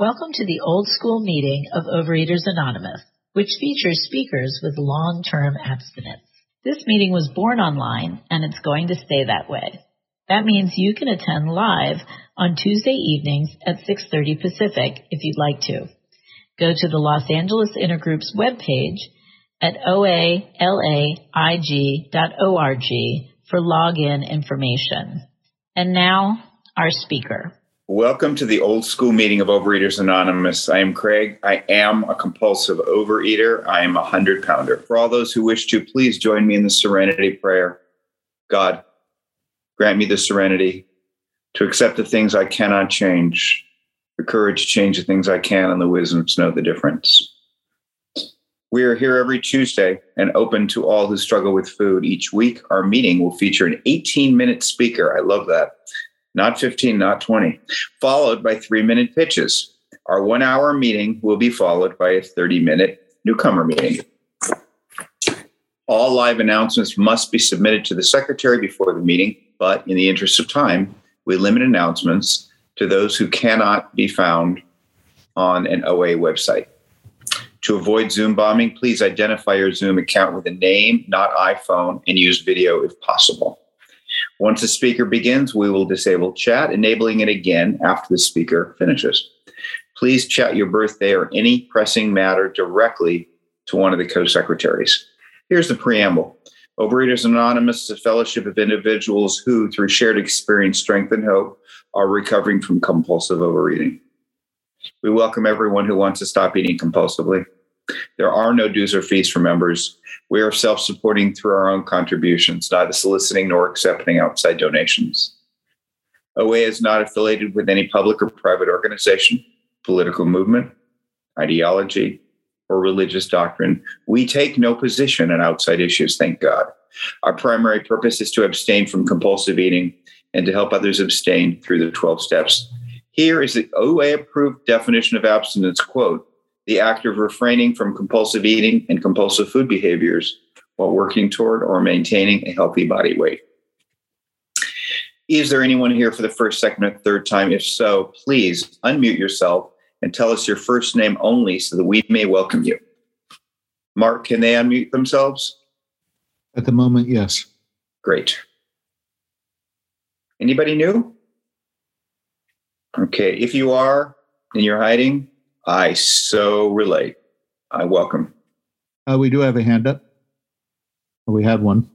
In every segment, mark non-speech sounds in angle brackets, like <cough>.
Welcome to the old school meeting of Overeaters Anonymous, which features speakers with long-term abstinence. This meeting was born online and it's going to stay that way. That means you can attend live on Tuesday evenings at 6:30 Pacific if you'd like to. Go to the Los Angeles Intergroup's webpage at oalaig.org for login information. And now, our speaker. Welcome to the old school meeting of Overeaters Anonymous. I am Craig. I am a compulsive overeater. I am a hundred pounder. For all those who wish to, please join me in the serenity prayer. God, grant me the serenity to accept the things I cannot change, the courage to change the things I can, and the wisdom to know the difference. We are here every Tuesday and open to all who struggle with food. Each week, our meeting will feature an 18 minute speaker. I love that not 15, not 20, followed by three minute pitches. Our one hour meeting will be followed by a 30 minute newcomer meeting. All live announcements must be submitted to the secretary before the meeting, but in the interest of time, we limit announcements to those who cannot be found on an OA website. To avoid Zoom bombing, please identify your Zoom account with a name, not iPhone, and use video if possible. Once the speaker begins, we will disable chat, enabling it again after the speaker finishes. Please chat your birthday or any pressing matter directly to one of the co secretaries. Here's the preamble Overeaters Anonymous is a fellowship of individuals who, through shared experience, strength, and hope, are recovering from compulsive overeating. We welcome everyone who wants to stop eating compulsively. There are no dues or fees for members. We are self supporting through our own contributions, neither soliciting nor accepting outside donations. OA is not affiliated with any public or private organization, political movement, ideology, or religious doctrine. We take no position on outside issues, thank God. Our primary purpose is to abstain from compulsive eating and to help others abstain through the 12 steps. Here is the OA approved definition of abstinence quote the act of refraining from compulsive eating and compulsive food behaviors while working toward or maintaining a healthy body weight. Is there anyone here for the first, second, or third time? If so, please unmute yourself and tell us your first name only so that we may welcome you. Mark, can they unmute themselves? At the moment, yes. Great. Anybody new? Okay, if you are and you're hiding, I so relate. I welcome. Uh, we do have a hand up. We had one.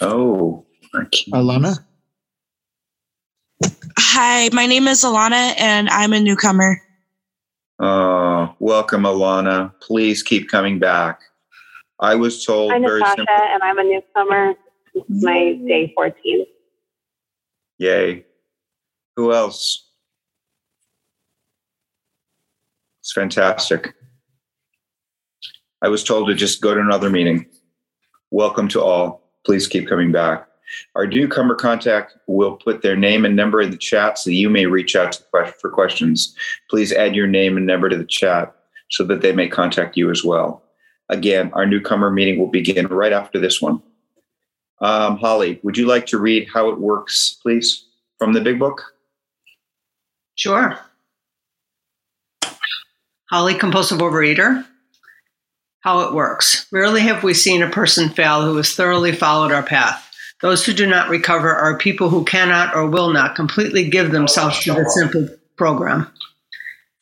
Oh, thank you. Alana. Hi, my name is Alana, and I'm a newcomer. Oh, welcome, Alana. Please keep coming back. I was told I'm very Natasha, simple. and I'm a newcomer. This is my day 14. Yay. Who else? It's fantastic. I was told to just go to another meeting. Welcome to all. Please keep coming back. Our newcomer contact will put their name and number in the chat so you may reach out for questions. Please add your name and number to the chat so that they may contact you as well. Again, our newcomer meeting will begin right after this one. Um, Holly, would you like to read how it works, please, from the big book? Sure. Holly, compulsive overeater. How it works. Rarely have we seen a person fail who has thoroughly followed our path. Those who do not recover are people who cannot or will not completely give themselves to the simple program.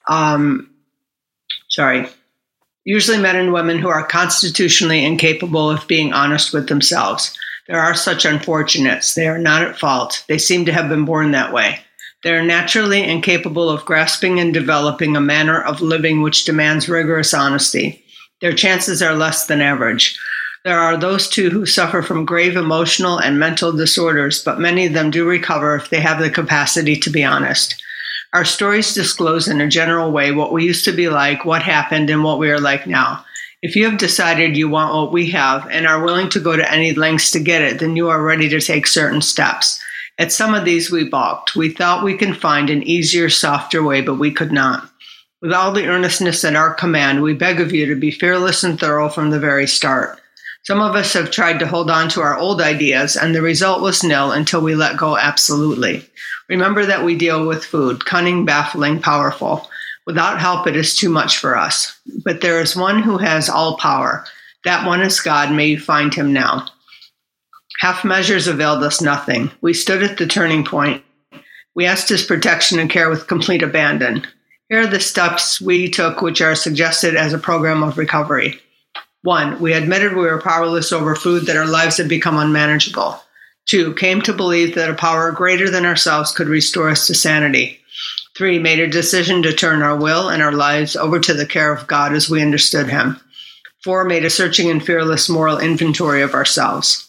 Um, sorry. Usually men and women who are constitutionally incapable of being honest with themselves. There are such unfortunates. They are not at fault. They seem to have been born that way. They are naturally incapable of grasping and developing a manner of living which demands rigorous honesty. Their chances are less than average. There are those too who suffer from grave emotional and mental disorders, but many of them do recover if they have the capacity to be honest. Our stories disclose in a general way what we used to be like, what happened, and what we are like now. If you have decided you want what we have and are willing to go to any lengths to get it, then you are ready to take certain steps. At some of these, we balked. We thought we could find an easier, softer way, but we could not. With all the earnestness at our command, we beg of you to be fearless and thorough from the very start. Some of us have tried to hold on to our old ideas, and the result was nil until we let go absolutely. Remember that we deal with food, cunning, baffling, powerful. Without help, it is too much for us. But there is one who has all power. That one is God. May you find him now. Half measures availed us nothing. We stood at the turning point. We asked his protection and care with complete abandon. Here are the steps we took, which are suggested as a program of recovery. One, we admitted we were powerless over food, that our lives had become unmanageable. Two, came to believe that a power greater than ourselves could restore us to sanity. Three, made a decision to turn our will and our lives over to the care of God as we understood Him. Four, made a searching and fearless moral inventory of ourselves.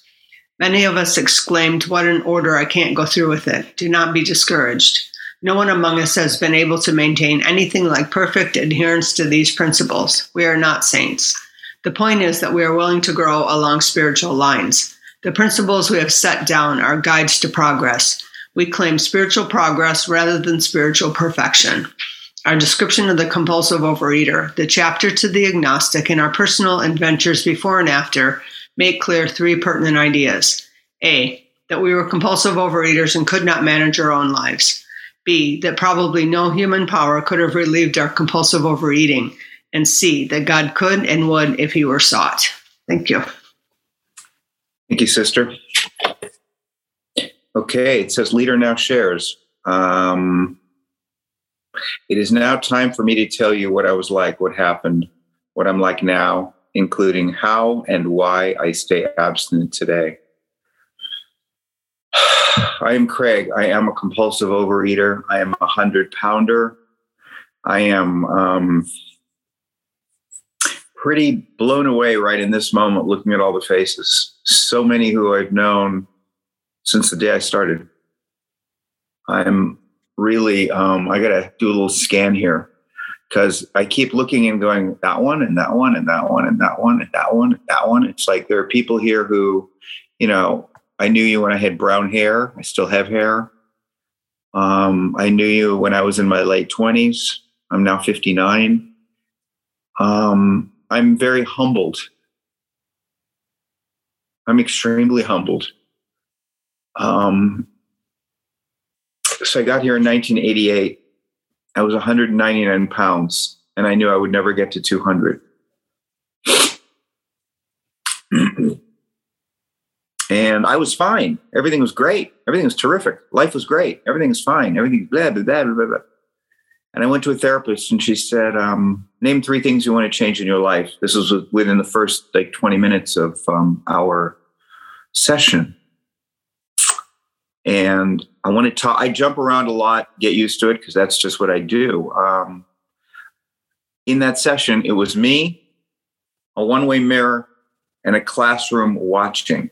Many of us exclaimed, What an order! I can't go through with it. Do not be discouraged. No one among us has been able to maintain anything like perfect adherence to these principles. We are not saints. The point is that we are willing to grow along spiritual lines. The principles we have set down are guides to progress. We claim spiritual progress rather than spiritual perfection. Our description of the compulsive overeater, the chapter to the agnostic, and our personal adventures before and after make clear three pertinent ideas. A, that we were compulsive overeaters and could not manage our own lives. B, that probably no human power could have relieved our compulsive overeating. And C, that God could and would if he were sought. Thank you. Thank you, sister. Okay, it says leader now shares. Um, it is now time for me to tell you what I was like, what happened, what I'm like now, including how and why I stay abstinent today. <sighs> I am Craig. I am a compulsive overeater. I am a hundred pounder. I am um, pretty blown away right in this moment looking at all the faces. So many who I've known since the day I started. I'm really, um, I got to do a little scan here because I keep looking and going that one and that one and that one and that one and that one and that one. It's like there are people here who, you know, I knew you when I had brown hair. I still have hair. Um, I knew you when I was in my late twenties. I'm now 59. Um, I'm very humbled. I'm extremely humbled. Um, so I got here in 1988 I was 199 pounds and I knew I would never get to 200. <clears throat> and I was fine. Everything was great. Everything was terrific. Life was great. Everything fine. Everything blah, blah, blah, blah, blah. And I went to a therapist and she said, um, name three things you want to change in your life. This was within the first like 20 minutes of um, our session. And I want to talk. I jump around a lot, get used to it because that's just what I do. Um, in that session, it was me, a one way mirror, and a classroom watching.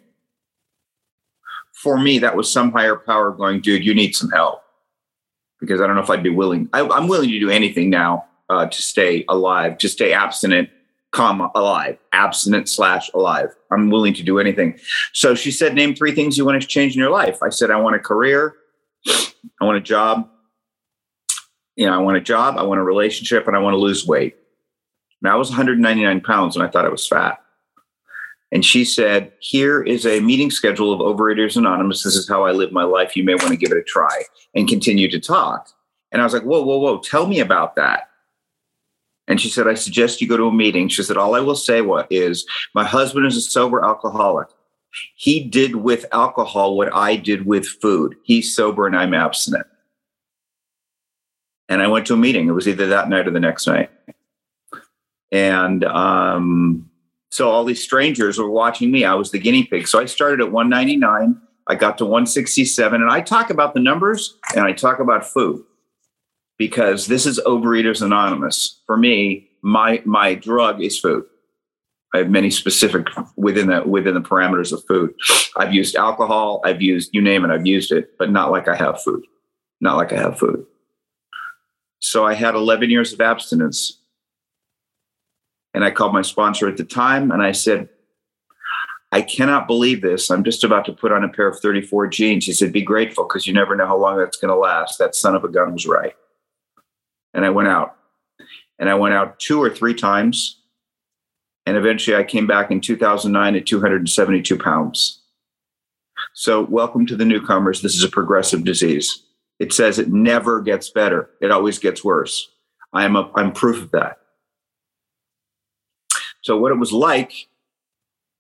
For me, that was some higher power going, dude, you need some help. Because I don't know if I'd be willing. I, am willing to do anything now uh, to stay alive, to stay abstinent, comma alive, abstinent slash alive. I'm willing to do anything. So she said, name three things you want to change in your life. I said, I want a career, I want a job. You know, I want a job, I want a relationship, and I want to lose weight. Now I was 199 pounds and I thought I was fat. And she said, Here is a meeting schedule of Overeaters Anonymous. This is how I live my life. You may want to give it a try and continue to talk. And I was like, Whoa, whoa, whoa, tell me about that. And she said, I suggest you go to a meeting. She said, All I will say is my husband is a sober alcoholic. He did with alcohol what I did with food. He's sober and I'm abstinent. And I went to a meeting. It was either that night or the next night. And um, So all these strangers were watching me. I was the guinea pig. So I started at 199. I got to 167. And I talk about the numbers and I talk about food because this is Overeaters Anonymous. For me, my my drug is food. I have many specific within the within the parameters of food. I've used alcohol, I've used you name it, I've used it, but not like I have food. Not like I have food. So I had 11 years of abstinence. And I called my sponsor at the time and I said, I cannot believe this. I'm just about to put on a pair of 34 jeans. He said, Be grateful because you never know how long that's going to last. That son of a gun was right. And I went out. And I went out two or three times. And eventually I came back in 2009 at 272 pounds. So, welcome to the newcomers. This is a progressive disease. It says it never gets better, it always gets worse. I'm, a, I'm proof of that. So, what it was like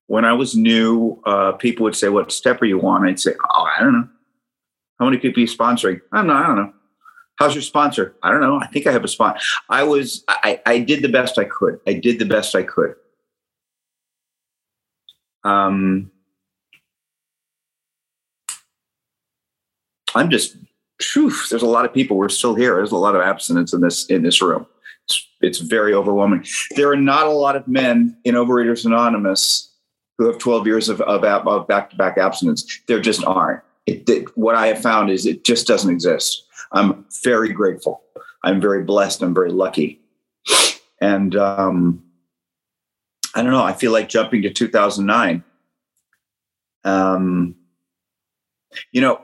when I was new, uh, people would say, What step are you on? I'd say, Oh, I don't know. How many people are you sponsoring? I don't know. I don't know. How's your sponsor? I don't know. I think I have a sponsor. I was, I, I did the best I could. I did the best I could. Um, I'm just, phew, there's a lot of people. We're still here. There's a lot of abstinence in this in this room. It's, it's very overwhelming. There are not a lot of men in Overeaters Anonymous who have 12 years of, of, of back-to-back abstinence. There just aren't. It, it, what I have found is it just doesn't exist. I'm very grateful. I'm very blessed. I'm very lucky. And um, I don't know. I feel like jumping to 2009. Um, you know,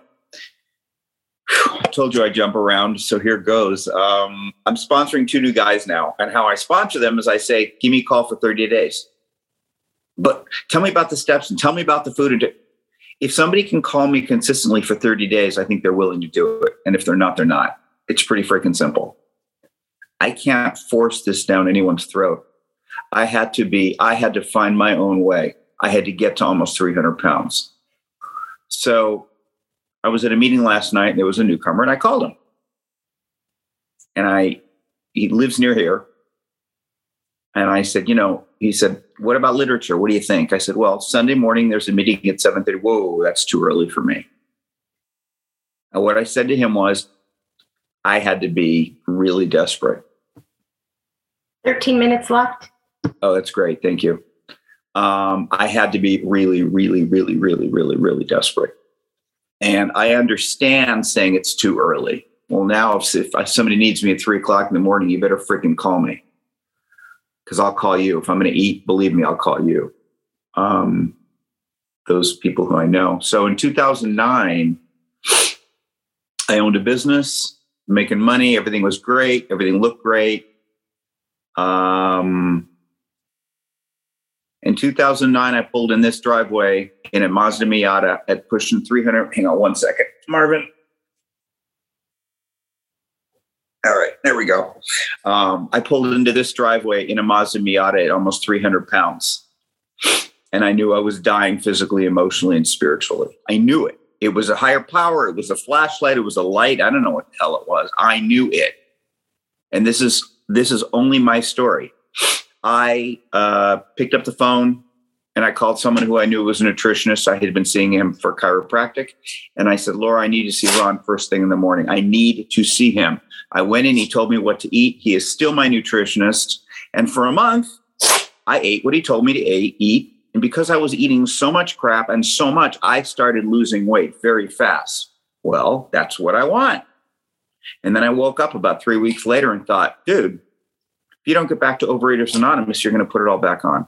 I told you I jump around, so here goes. Um, I'm sponsoring two new guys now, and how I sponsor them is I say, "Give me a call for 30 days." But tell me about the steps and tell me about the food. And if somebody can call me consistently for 30 days, I think they're willing to do it. And if they're not, they're not. It's pretty freaking simple. I can't force this down anyone's throat. I had to be, I had to find my own way. I had to get to almost 300 pounds. So I was at a meeting last night and there was a newcomer and I called him. And I, he lives near here. And I said, you know, he said, what about literature? What do you think? I said, well, Sunday morning there's a meeting at 7:30. Whoa, that's too early for me. And what I said to him was, I had to be really desperate. 13 minutes left. Oh, that's great. Thank you. Um, I had to be really, really, really, really, really, really desperate. And I understand saying it's too early. Well, now if, if somebody needs me at three o'clock in the morning, you better freaking call me because I'll call you. If I'm going to eat, believe me, I'll call you. Um, those people who I know. So in 2009, I owned a business, making money. Everything was great. Everything looked great. Um, in 2009, I pulled in this driveway in a Mazda Miata at pushing 300. Hang on one second, Marvin. All right, there we go. Um, I pulled into this driveway in a Mazda Miata at almost 300 pounds. And I knew I was dying physically, emotionally, and spiritually. I knew it. It was a higher power. It was a flashlight. It was a light. I don't know what the hell it was. I knew it. And this is this is only my story. I uh, picked up the phone and I called someone who I knew was a nutritionist. I had been seeing him for chiropractic. And I said, Laura, I need to see Ron first thing in the morning. I need to see him. I went in, he told me what to eat. He is still my nutritionist. And for a month, I ate what he told me to eat. And because I was eating so much crap and so much, I started losing weight very fast. Well, that's what I want. And then I woke up about three weeks later and thought, dude, if you don't get back to Overeaters Anonymous, you're going to put it all back on.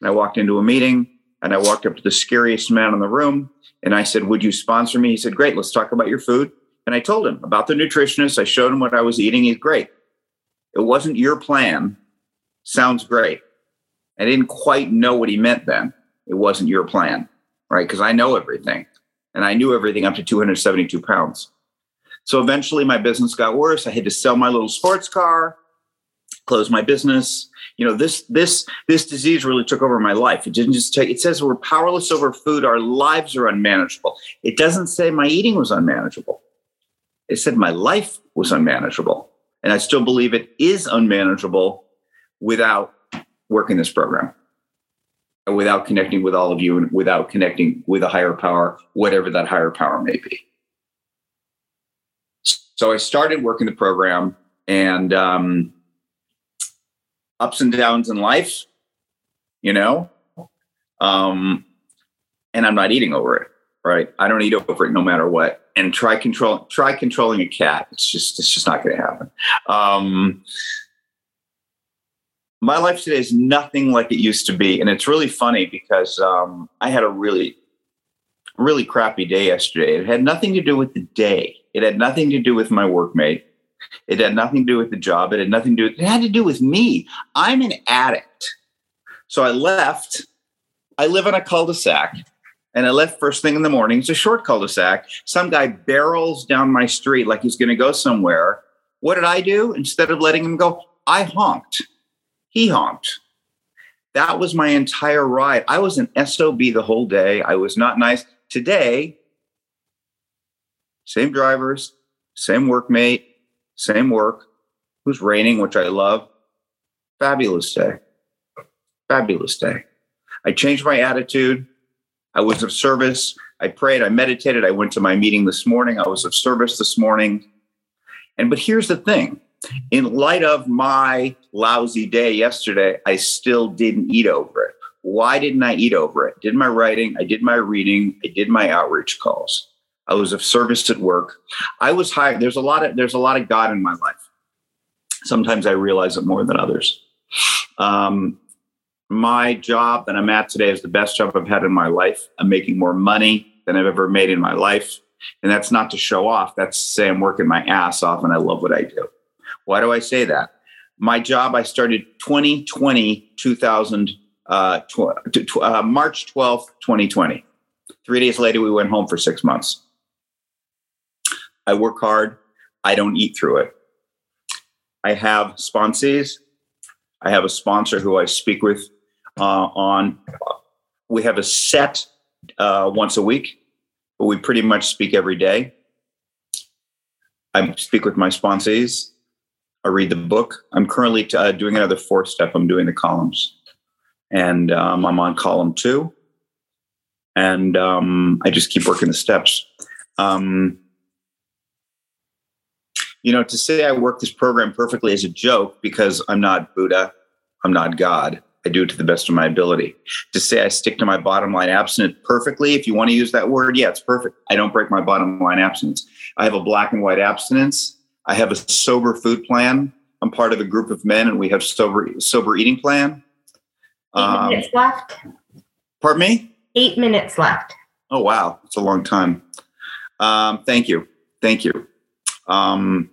And I walked into a meeting and I walked up to the scariest man in the room and I said, Would you sponsor me? He said, Great, let's talk about your food. And I told him about the nutritionist. I showed him what I was eating. He's great. It wasn't your plan. Sounds great. I didn't quite know what he meant then. It wasn't your plan, right? Because I know everything. And I knew everything up to 272 pounds. So eventually my business got worse. I had to sell my little sports car, close my business. You know, this this this disease really took over my life. It didn't just take it says we're powerless over food, our lives are unmanageable. It doesn't say my eating was unmanageable. It said my life was unmanageable. And I still believe it is unmanageable without working this program. And without connecting with all of you and without connecting with a higher power, whatever that higher power may be. So I started working the program and um, ups and downs in life, you know, um, and I'm not eating over it, right? I don't eat over it no matter what. And try control, try controlling a cat. It's just, it's just not going to happen. Um, my life today is nothing like it used to be, and it's really funny because um, I had a really, really crappy day yesterday. It had nothing to do with the day. It had nothing to do with my workmate. It had nothing to do with the job. It had nothing to do. With, it had to do with me. I'm an addict. So I left. I live on a cul-de-sac, and I left first thing in the morning. It's a short cul-de-sac. Some guy barrels down my street like he's going to go somewhere. What did I do? Instead of letting him go, I honked. He honked. That was my entire ride. I was an SOB the whole day. I was not nice. Today, same drivers, same workmate, same work. It was raining, which I love. Fabulous day. Fabulous day. I changed my attitude. I was of service. I prayed. I meditated. I went to my meeting this morning. I was of service this morning. And but here's the thing in light of my lousy day yesterday, I still didn't eat over it. Why didn't I eat over it? Did my writing, I did my reading, I did my outreach calls. I was of service at work. I was high. There's a lot of there's a lot of God in my life. Sometimes I realize it more than others. Um, my job that I'm at today is the best job I've had in my life. I'm making more money than I've ever made in my life. And that's not to show off. That's to say I'm working my ass off and I love what I do. Why do I say that? My job, I started 2020, 2000, uh, tw- uh, March 12th, 2020. Three days later, we went home for six months. I work hard. I don't eat through it. I have sponsees. I have a sponsor who I speak with uh, on. We have a set uh, once a week, but we pretty much speak every day. I speak with my sponsees. I read the book. I'm currently uh, doing another fourth step. I'm doing the columns, and um, I'm on column two, and um, I just keep working the steps. Um, you know, to say I work this program perfectly is a joke because I'm not Buddha, I'm not God. I do it to the best of my ability. To say I stick to my bottom line abstinence perfectly, if you want to use that word, yeah, it's perfect. I don't break my bottom line abstinence. I have a black and white abstinence. I have a sober food plan. I'm part of a group of men, and we have sober sober eating plan. Eight um, minutes left. Pardon me. Eight minutes left. Oh wow, it's a long time. Um, thank you, thank you. Um,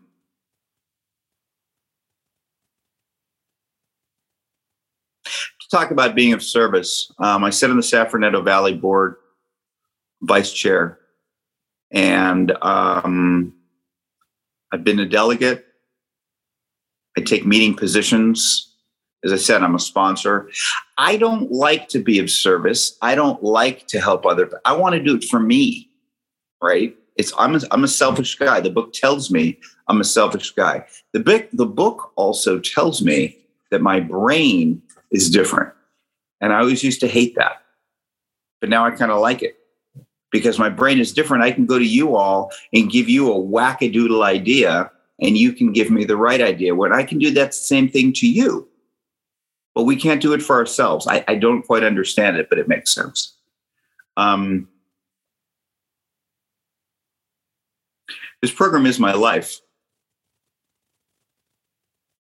to talk about being of service, um, I sit on the Sacramento Valley Board, vice chair, and um, I've been a delegate. I take meeting positions. As I said, I'm a sponsor. I don't like to be of service. I don't like to help other. I want to do it for me, right? It's I'm a, I'm a selfish guy. The book tells me I'm a selfish guy. The book the book also tells me that my brain is different, and I always used to hate that, but now I kind of like it because my brain is different. I can go to you all and give you a wackadoodle idea, and you can give me the right idea. When I can do that same thing to you, but we can't do it for ourselves. I, I don't quite understand it, but it makes sense. Um, this program is my life.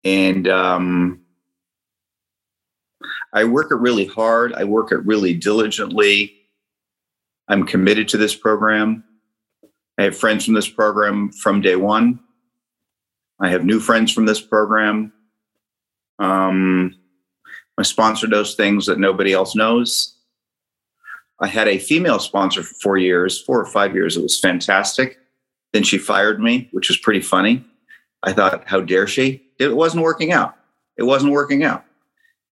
And um, I work it really hard. I work it really diligently. I'm committed to this program. I have friends from this program from day one. I have new friends from this program. Um, my sponsor does things that nobody else knows. I had a female sponsor for four years, four or five years. It was fantastic. Then she fired me, which was pretty funny. I thought, how dare she? It wasn't working out. It wasn't working out.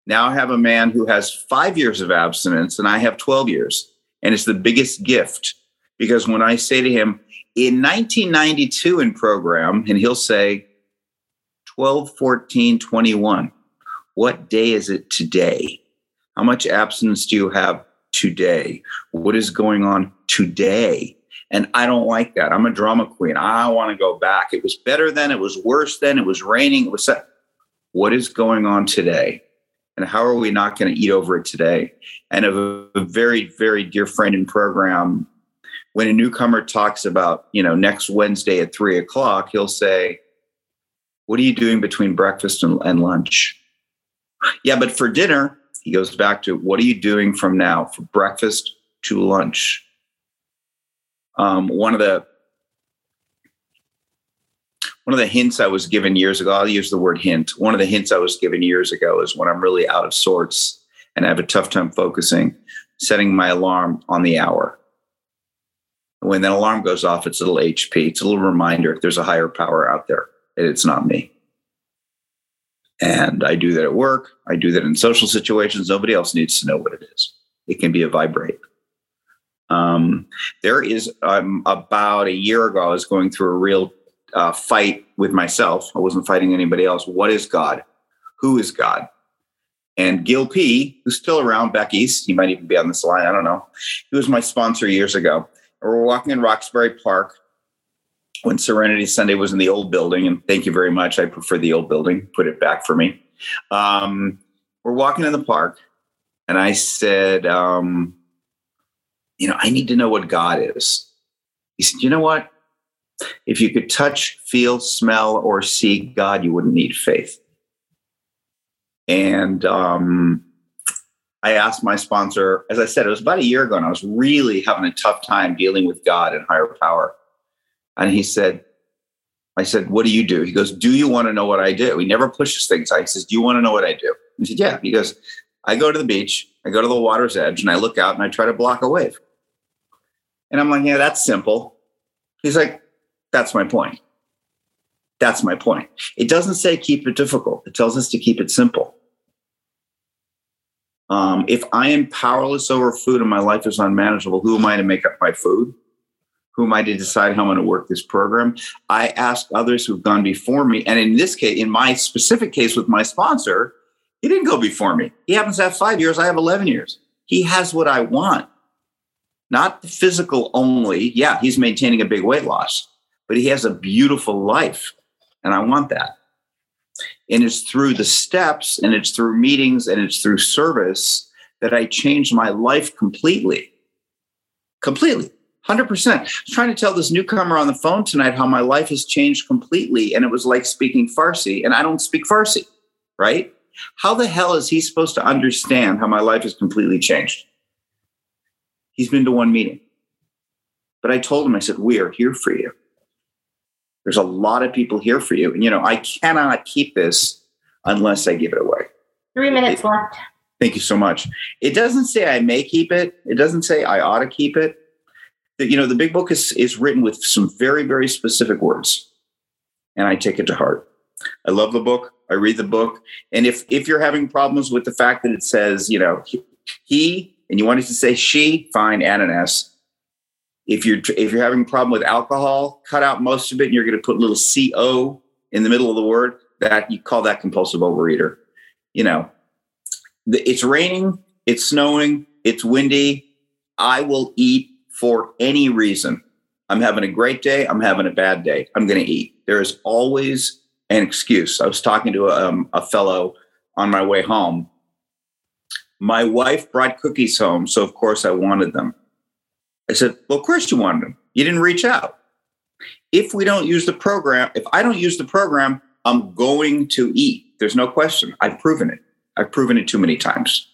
Now I have a man who has five years of abstinence and I have 12 years. And it's the biggest gift because when I say to him, in 1992 in program, and he'll say 12, 14, 21, what day is it today? How much abstinence do you have today? What is going on today? And I don't like that. I'm a drama queen. I want to go back. It was better then. It was worse then. It was raining. It was that. What is going on today? And how are we not going to eat over it today? And a, a very, very dear friend in program, when a newcomer talks about, you know, next Wednesday at three o'clock, he'll say, What are you doing between breakfast and, and lunch? Yeah, but for dinner, he goes back to what are you doing from now for breakfast to lunch? Um, one of the one of the hints I was given years ago, I'll use the word hint. One of the hints I was given years ago is when I'm really out of sorts and I have a tough time focusing, setting my alarm on the hour. When that alarm goes off, it's a little HP. It's a little reminder if there's a higher power out there. And it's not me. And I do that at work. I do that in social situations. Nobody else needs to know what it is. It can be a vibrate. Um, there is um, about a year ago, I was going through a real uh, fight with myself. I wasn't fighting anybody else. What is God? Who is God? And Gil P, who's still around back east, he might even be on this line. I don't know. He was my sponsor years ago. We we're walking in Roxbury Park when Serenity Sunday was in the old building. And thank you very much. I prefer the old building. Put it back for me. Um, we're walking in the park, and I said, um, you know, I need to know what God is. He said, you know what? If you could touch, feel, smell, or see God, you wouldn't need faith. And um, I asked my sponsor, as I said, it was about a year ago, and I was really having a tough time dealing with God and higher power. And he said, I said, What do you do? He goes, Do you want to know what I do? He never pushes things. I says, Do you want to know what I do? He said, Yeah. He goes, I go to the beach, I go to the water's edge, and I look out and I try to block a wave. And I'm like, Yeah, that's simple. He's like, That's my point. That's my point. It doesn't say keep it difficult, it tells us to keep it simple. Um, if I am powerless over food and my life is unmanageable, who am I to make up my food? Who am I to decide how I'm going to work this program? I ask others who've gone before me. And in this case, in my specific case with my sponsor, he didn't go before me. He happens to have five years. I have 11 years. He has what I want, not the physical only. Yeah, he's maintaining a big weight loss, but he has a beautiful life. And I want that. And it's through the steps and it's through meetings and it's through service that I changed my life completely. Completely. 100%. I was trying to tell this newcomer on the phone tonight how my life has changed completely. And it was like speaking Farsi, and I don't speak Farsi, right? How the hell is he supposed to understand how my life has completely changed? He's been to one meeting. But I told him, I said, We are here for you. There's a lot of people here for you. And, you know, I cannot keep this unless I give it away. Three minutes left. Thank you so much. It doesn't say I may keep it, it doesn't say I ought to keep it you know the big book is is written with some very very specific words and i take it to heart i love the book i read the book and if if you're having problems with the fact that it says you know he and you wanted to say she fine add an s if you're if you're having a problem with alcohol cut out most of it and you're going to put a little co in the middle of the word that you call that compulsive overeater you know it's raining it's snowing it's windy i will eat for any reason. I'm having a great day. I'm having a bad day. I'm going to eat. There is always an excuse. I was talking to a, um, a fellow on my way home. My wife brought cookies home, so of course I wanted them. I said, Well, of course you wanted them. You didn't reach out. If we don't use the program, if I don't use the program, I'm going to eat. There's no question. I've proven it. I've proven it too many times.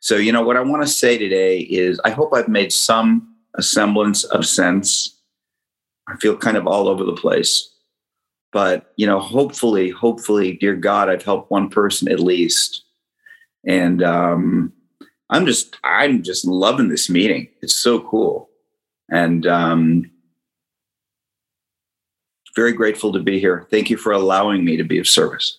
So, you know, what I want to say today is I hope I've made some semblance of sense. I feel kind of all over the place. But, you know, hopefully, hopefully, dear God, I've helped one person at least. And um, I'm just, I'm just loving this meeting. It's so cool. And um, very grateful to be here. Thank you for allowing me to be of service.